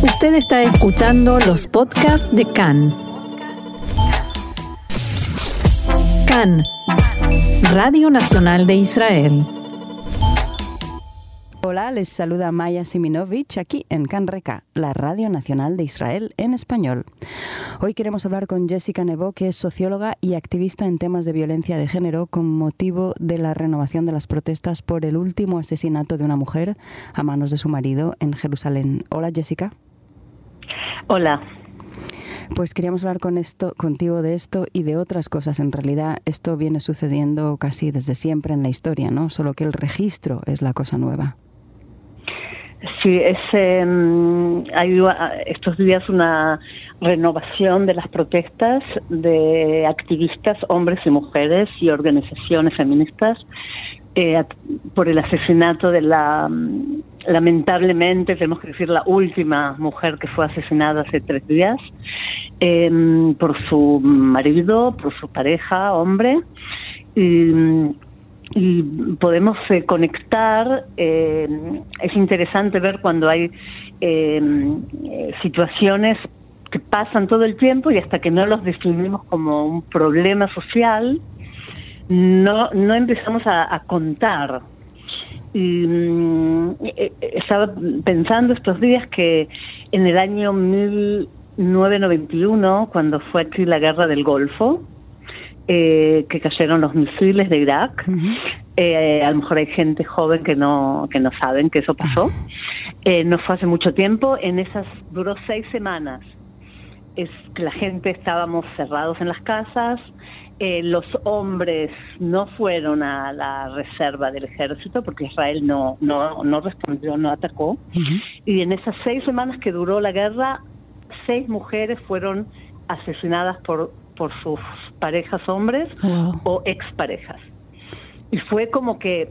Usted está escuchando los podcasts de CAN. CAN, Radio Nacional de Israel. Hola, les saluda Maya Siminovich aquí en Canreca, la Radio Nacional de Israel en español. Hoy queremos hablar con Jessica Nebo, que es socióloga y activista en temas de violencia de género con motivo de la renovación de las protestas por el último asesinato de una mujer a manos de su marido en Jerusalén. Hola, Jessica. Hola. Pues queríamos hablar con esto, contigo de esto y de otras cosas. En realidad, esto viene sucediendo casi desde siempre en la historia, ¿no? Solo que el registro es la cosa nueva. Sí, es, em, hay estos días una renovación de las protestas de activistas, hombres y mujeres y organizaciones feministas eh, por el asesinato de la, lamentablemente, tenemos que decir, la última mujer que fue asesinada hace tres días em, por su marido, por su pareja, hombre. Y, y podemos eh, conectar, eh, es interesante ver cuando hay situaciones que pasan todo el tiempo y hasta que no los definimos como un problema social, no, no empezamos a, contar. Y, mm, estaba pensando estos días que en el año 1991, cuando fue aquí la guerra del Golfo, eh, que cayeron los misiles de Irak. eh, a lo mejor hay gente joven que no, que no saben que eso pasó. Eh, no fue hace mucho tiempo, en esas duró seis semanas. Es que la gente estábamos cerrados en las casas, eh, los hombres no fueron a la reserva del ejército porque Israel no, no, no respondió, no atacó. Y en esas seis semanas que duró la guerra, seis mujeres fueron asesinadas por, por sus parejas hombres o exparejas. Y fue como que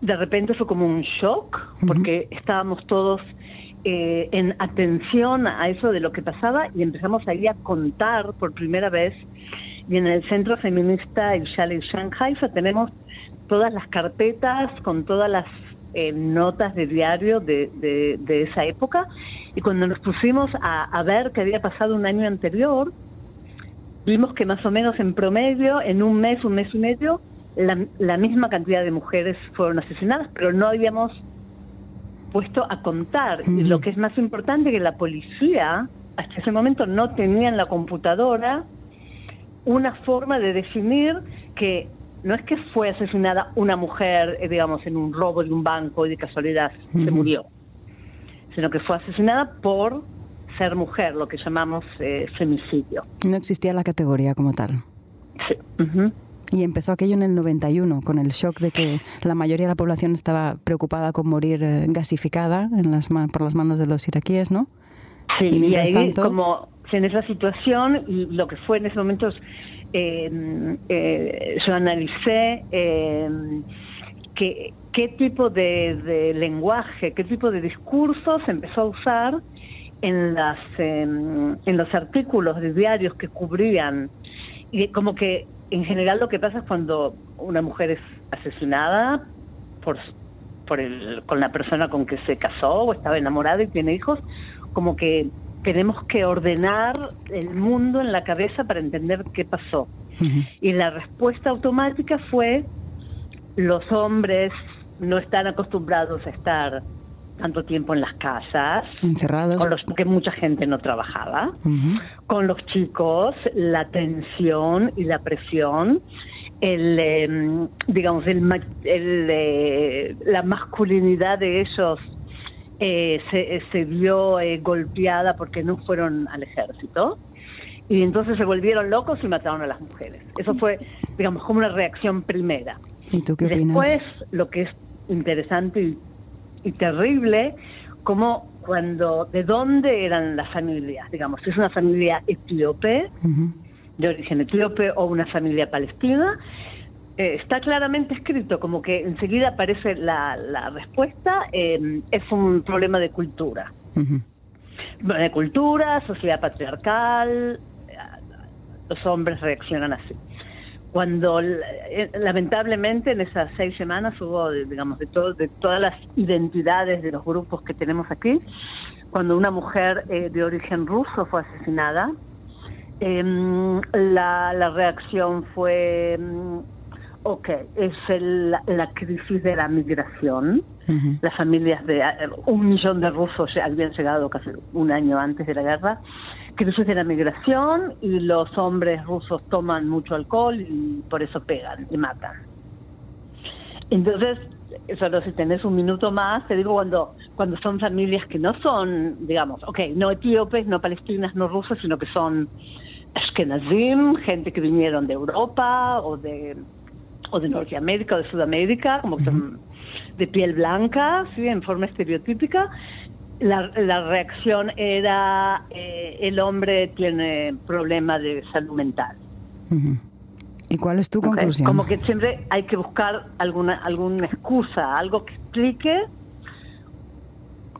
de repente fue como un shock, porque estábamos todos eh, en atención a eso de lo que pasaba y empezamos ahí a contar por primera vez. Y en el Centro Feminista Ishale Shanghai tenemos todas las carpetas con todas las eh, notas de diario de, de, esa época. Y cuando nos pusimos a, a ver qué había pasado un año anterior, vimos que más o menos en promedio, en un mes, un mes y medio, la, misma cantidad de mujeres fueron asesinadas, pero no habíamos puesto a contar. Y lo que es más importante, que la policía hasta ese momento no tenía en la computadora una forma de definir que no es que fue asesinada una mujer, eh, digamos, en un robo de un banco y de casualidad se murió, sino que fue asesinada por ser mujer, lo que llamamos eh, femicidio. No existía la categoría como tal. Sí. Y empezó aquello en el 91, con el shock de que la mayoría de la población estaba preocupada con morir eh, gasificada en las por las manos de los iraquíes, ¿no? Sí, y, mientras tanto... como en esa situación, lo que fue en esos momentos, eh, eh, yo analicé qué, qué tipo de, lenguaje, qué tipo de discurso se empezó a usar en, las, en los artículos de diarios que cubrían, y como que en general lo que pasa es cuando una mujer es asesinada por, por el, con la persona con que se casó o estaba enamorada y tiene hijos, como que tenemos que ordenar el mundo en la cabeza para entender qué pasó. Y la respuesta automática fue, los hombres no están acostumbrados a estar tanto tiempo en las casas, encerrados, con los, porque mucha gente no trabajaba, con los chicos, la tensión y la presión, el, em, digamos, el, eh, la masculinidad de ellos eh, se, se, vio eh, golpeada porque no fueron al ejército. Y entonces se volvieron locos y mataron a las mujeres. Eso fue, digamos, como una reacción primera. ¿Y tú qué opinas? Después, lo que es interesante y y terrible como cuando, ¿de dónde eran las familias? Digamos, si es una familia etíope, de origen etíope, o una familia palestina, eh, está claramente escrito, como que enseguida aparece la, la respuesta, eh, es un problema de cultura. De cultura, sociedad patriarcal, eh, los hombres reaccionan así cuando lamentablemente en esas seis semanas hubo, digamos, de, todo, de todas las identidades de los grupos que tenemos aquí, cuando una mujer eh, de origen ruso fue asesinada, em, la, reacción fue, mm, ok, es la crisis de la migración. Las familias de eh, un millón de rusos habían llegado casi un año antes de la guerra. Crisis de la migración y los hombres rusos toman mucho alcohol y por eso pegan y matan. Entonces, solo si tenés un minuto más, te digo cuando cuando son familias que no son, digamos, ok, no etíopes, no palestinas, no rusas, sino que son ashkenazim, gente que vinieron de Europa o de o de Norteamérica o de Sudamérica, como que son de piel blanca, sí, en forma estereotípica. La, la reacción era eh, el hombre tiene problema de salud mental. ¿Y cuál es tu conclusión? Como que siempre hay que buscar alguna alguna excusa, algo que explique.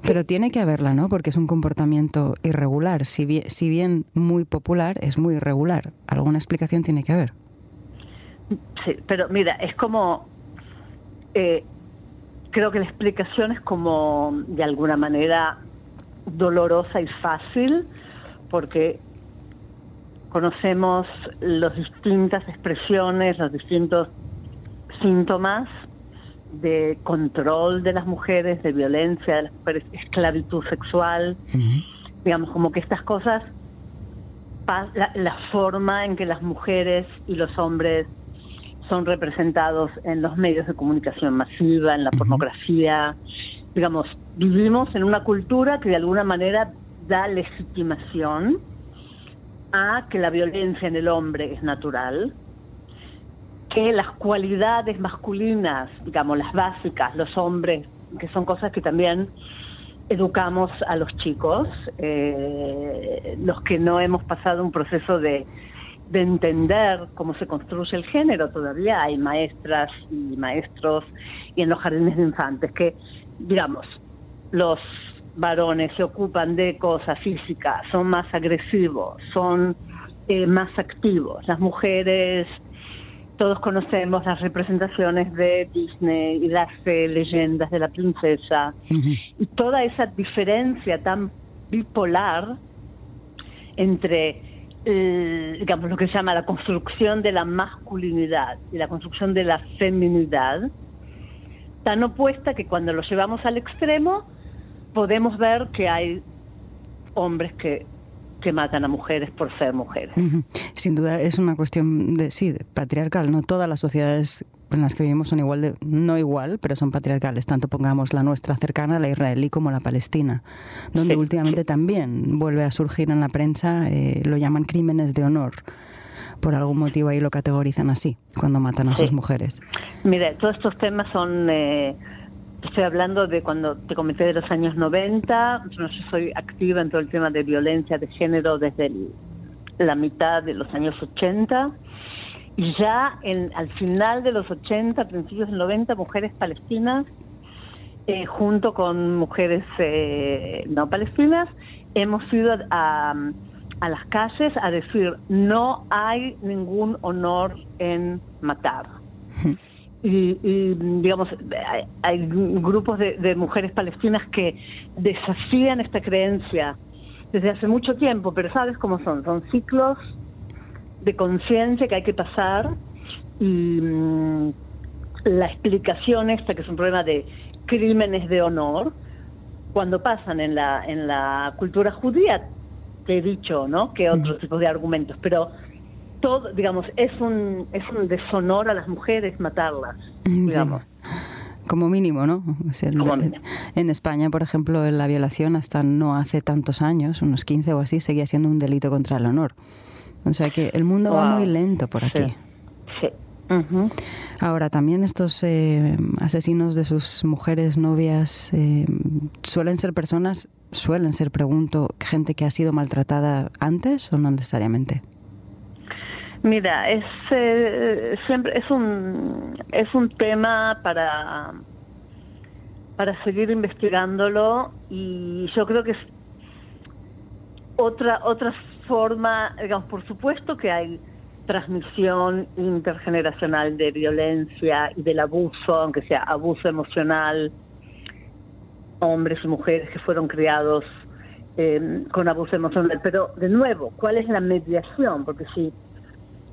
Pero tiene que haberla, ¿no? Porque es un comportamiento irregular. Si bien, si bien muy popular, es muy irregular. Alguna explicación tiene que haber. Sí, pero mira, es como... Eh, creo que la explicación es como, de alguna manera, dolorosa y fácil, porque conocemos las distintas expresiones, los distintos síntomas de control de las mujeres, de violencia de las mujeres, esclavitud sexual, digamos, como que estas cosas, la, la, forma en que las mujeres y los hombres son representados en los medios de comunicación masiva, en la pornografía, digamos, vivimos en una cultura que de alguna manera da legitimación a que la violencia en el hombre es natural, que las cualidades masculinas, digamos, las básicas, los hombres, que son cosas que también educamos a los chicos, eh, los que no hemos pasado un proceso de, de entender cómo se construye el género, todavía hay maestras y maestros y en los jardines de infantes que, digamos, los varones se ocupan de cosas físicas, son más agresivos, son eh, más activos. Las mujeres, todos conocemos las representaciones de Disney y las eh, leyendas de la princesa. Y toda esa diferencia tan bipolar entre, eh, digamos, lo que se llama la construcción de la masculinidad y la construcción de la feminidad, tan opuesta que cuando lo llevamos al extremo, podemos ver que hay hombres que, que matan a mujeres por ser mujeres. Sin duda es una cuestión de sí, patriarcal, no todas las sociedades en las que vivimos son igual de no igual, pero son patriarcales, tanto pongamos la nuestra cercana, la israelí como la palestina, donde últimamente también vuelve a surgir en la prensa eh, lo llaman crímenes de honor. Por algún motivo ahí lo categorizan así, cuando matan a sus mujeres. Mire, todos estos temas son eh, Estoy hablando de cuando te comenté de los años 90. Yo soy activa en todo el tema de violencia de género desde la mitad de los años 80. Y ya en, al final de los 80, principios del 90, mujeres palestinas, eh, junto con mujeres eh, no palestinas, hemos ido a, a las calles a decir no hay ningún honor en matar y, digamos, hay, grupos de, mujeres palestinas que desafían esta creencia desde hace mucho tiempo, pero sabes cómo son, son ciclos de conciencia que hay que pasar y mm, la explicación esta, que es un problema de crímenes de honor, cuando pasan en la, en la cultura judía, te he dicho, ¿no? Que otros tipos de argumentos, pero todo, digamos, es un, es un deshonor a las mujeres matarlas, digamos. Como mínimo, ¿no? En España, por ejemplo, la violación hasta no hace tantos años, unos 15 o así, seguía siendo un delito contra el honor. O sea que el mundo va muy lento por aquí. Sí. Ahora, también estos eh, asesinos de sus mujeres, novias, eh, suelen ser personas, suelen ser, pregunto, gente que ha sido maltratada antes o no necesariamente. Mira, es eh, siempre es un es un tema para para seguir investigándolo y yo creo que es otra otra forma, digamos, por supuesto que hay transmisión intergeneracional de violencia y del abuso, aunque sea abuso emocional, hombres y mujeres que fueron criados eh, con abuso emocional. Pero, de nuevo, ¿cuál es la mediación? Porque si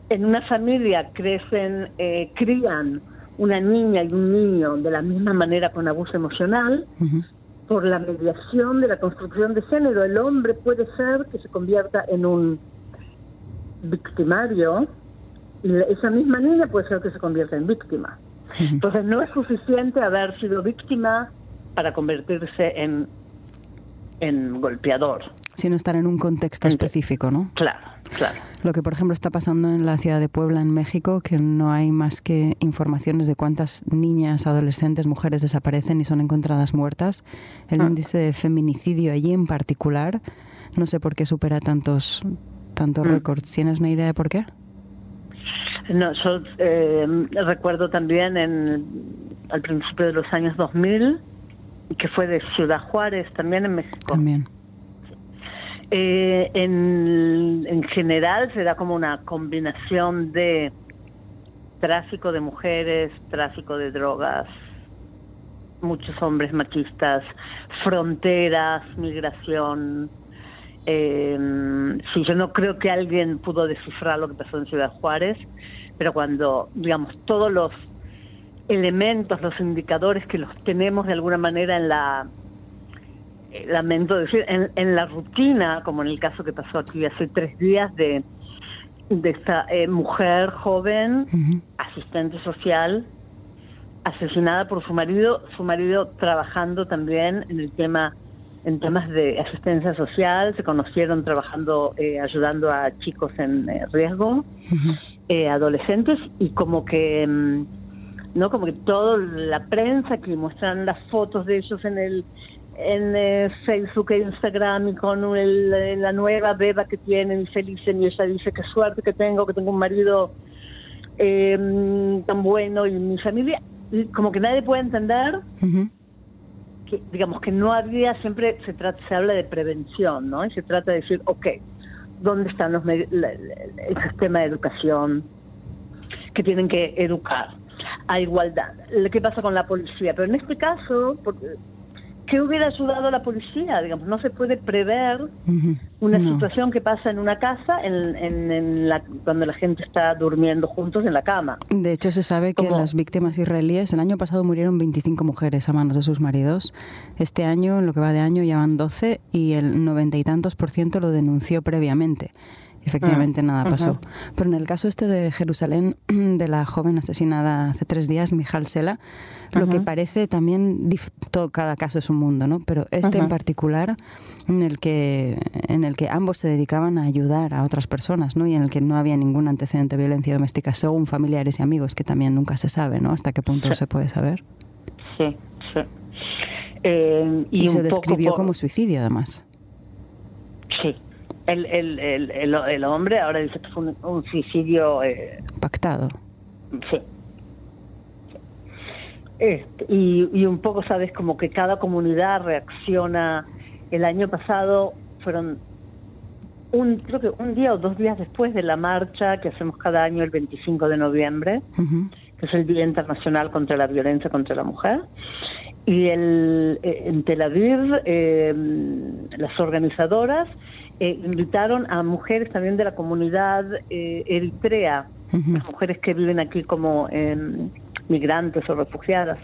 en una familia crecen, eh, crían una niña y un niño de la misma manera con abuso emocional, por la mediación de la construcción de género, el hombre puede ser que se convierta en un victimario y esa misma niña puede ser que se convierta en víctima. Entonces no es suficiente haber sido víctima para convertirse en, en golpeador. Sino estar en un contexto específico, ¿no? Claro, claro. Lo que, por ejemplo, está pasando en la ciudad de Puebla, en México, que no hay más que informaciones de cuántas niñas, adolescentes, mujeres desaparecen y son encontradas muertas. El ah. índice de feminicidio allí en particular, no sé por qué supera tantos, tantos mm. récords. ¿Tienes una idea de por qué? No, yo eh, recuerdo también en, al principio de los años 2000, que fue de Ciudad Juárez, también en México. También. Eh, en, en general se da como una combinación de tráfico de mujeres, tráfico de drogas, muchos hombres machistas, fronteras, migración. Eh, sí, yo no creo que alguien pudo descifrar lo que pasó en Ciudad Juárez, pero cuando, digamos, todos los elementos, los indicadores que los tenemos de alguna manera en la eh, lamento decir, en, la rutina, como en el caso que pasó aquí hace tres días de, de esta eh, mujer joven, asistente social, asesinada por su marido, su marido trabajando también en el tema en temas de asistencia social, se conocieron trabajando, eh, ayudando a chicos en riesgo, adolescentes, y como que, mm, no como que toda la prensa que muestran las fotos de ellos en el en eh, Facebook e Instagram y con la nueva beba que tienen y felices y ella dice qué suerte que tengo, que tengo un marido eh, tan bueno y mi familia, como que nadie puede entender que digamos que no había, siempre se trata, se habla de prevención, ¿no? Y se trata de decir, ok, ¿dónde están los el sistema de educación que tienen que educar? a igualdad. ¿Qué pasa con la policía? Pero en este caso, porque ¿qué hubiera ayudado a la policía? Digamos, no se puede prever una situación que pasa en una casa en, la, cuando la gente está durmiendo juntos en la cama. De hecho, se sabe que las víctimas israelíes, el año pasado murieron 25 mujeres a manos de sus maridos. Este año, en lo que va de año, ya van 12 y el noventa y tantos por ciento lo denunció previamente efectivamente ah, nada pasó. Pero en el caso este de Jerusalén, de la joven asesinada hace tres días, Mijal Sela, lo que parece también, todo, cada caso es un mundo, ¿no? Pero este en particular, en el, que, en el que ambos se dedicaban a ayudar a otras personas, ¿no? Y en el que no había ningún antecedente de violencia doméstica, según familiares y amigos, que también nunca se sabe, ¿no? Hasta qué punto se puede saber. Sí, sí. Eh, y, se describió como suicidio, además. Sí, el, el, el, el, hombre ahora dice que fue un, suicidio... Eh, Pactado. Sí. Este, y, y un poco, sabes, como que cada comunidad reacciona. El año pasado fueron un, creo que un día o dos días después de la marcha que hacemos cada año el 25 de noviembre, que es el Día Internacional contra la Violencia contra la Mujer. Y el, eh, en Tel Aviv, eh, las organizadoras eh, invitaron a mujeres también de la comunidad eh, eritrea, las mujeres que viven aquí como em, migrantes o refugiadas.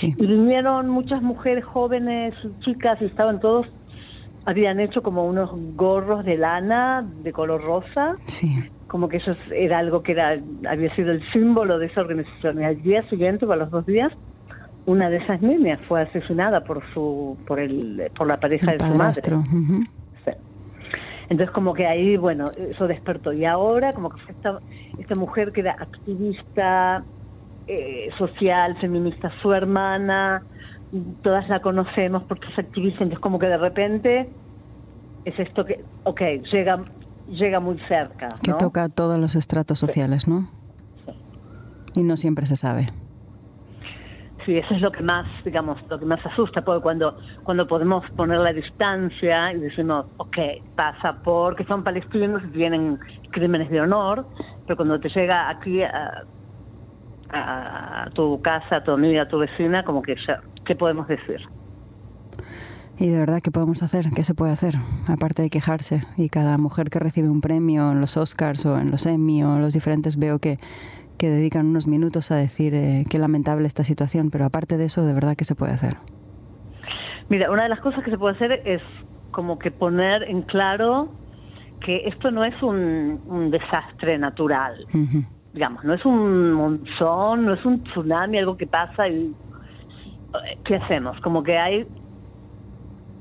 Y vinieron muchas mujeres jóvenes, chicas, y estaban todos, habían hecho como unos gorros de lana de color rosa. Como que eso era algo que era había sido el símbolo de esa organización. Y al día siguiente, o a los dos días, una de esas niñas fue asesinada por su por el por la pareja de su madre. Entonces como que ahí, bueno, eso despertó. Y ahora como que esta, esta mujer que era activista, eh, social, feminista, su hermana, todas la conocemos porque es activista, entonces como que de repente es esto que, ok, llega, llega muy cerca. Que toca a todos los estratos sociales, ¿no? Y no siempre se sabe. Sí, eso es lo que más, digamos, lo que más asusta, porque cuando, cuando podemos poner la distancia y decimos, ok, pasa porque son palestinos y tienen crímenes de honor, pero cuando te llega aquí a, tu casa, a tu amiga, a tu vecina, como que ¿qué podemos decir? Y de verdad, ¿qué podemos hacer? ¿Qué se puede hacer? Aparte de quejarse. Y cada mujer que recibe un premio en los Oscars o en los Emmy o en los diferentes veo que, que dedican unos minutos a decir eh, qué lamentable esta situación. Pero aparte de eso, de verdad, ¿qué se puede hacer? Mira, una de las cosas que se puede hacer es como que poner en claro que esto no es un, un desastre natural. Digamos, no es un monzón, no es un tsunami, algo que pasa y ¿qué hacemos? Como que hay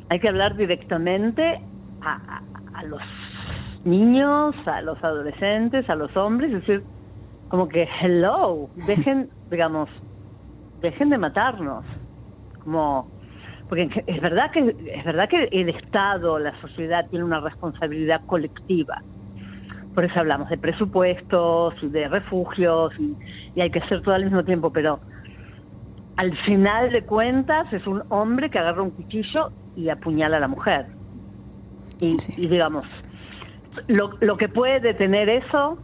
hay que hablar directamente a, a, los niños, a los adolescentes, a los hombres, es decir, como que hello, dejen, digamos, dejen de matarnos. Como porque es verdad que es verdad que el Estado, la sociedad tiene una responsabilidad colectiva. Por eso hablamos de presupuestos, de refugios y, y hay que hacer todo al mismo tiempo, pero al final de cuentas es un hombre que agarra un cuchillo y apuñala a la mujer. Y, digamos, lo, lo, que puede detener eso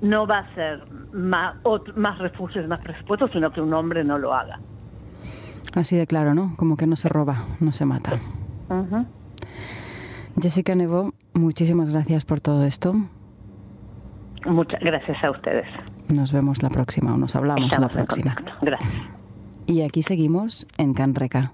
no va a ser más, más refugios, más presupuestos, sino que un hombre no lo haga. Así de claro, ¿no? Como que no se roba, no se mata. Jessica Nevo, muchísimas gracias por todo esto. Muchas gracias a ustedes. Nos vemos la próxima o nos hablamos la próxima. Gracias. Y aquí seguimos en Canreca.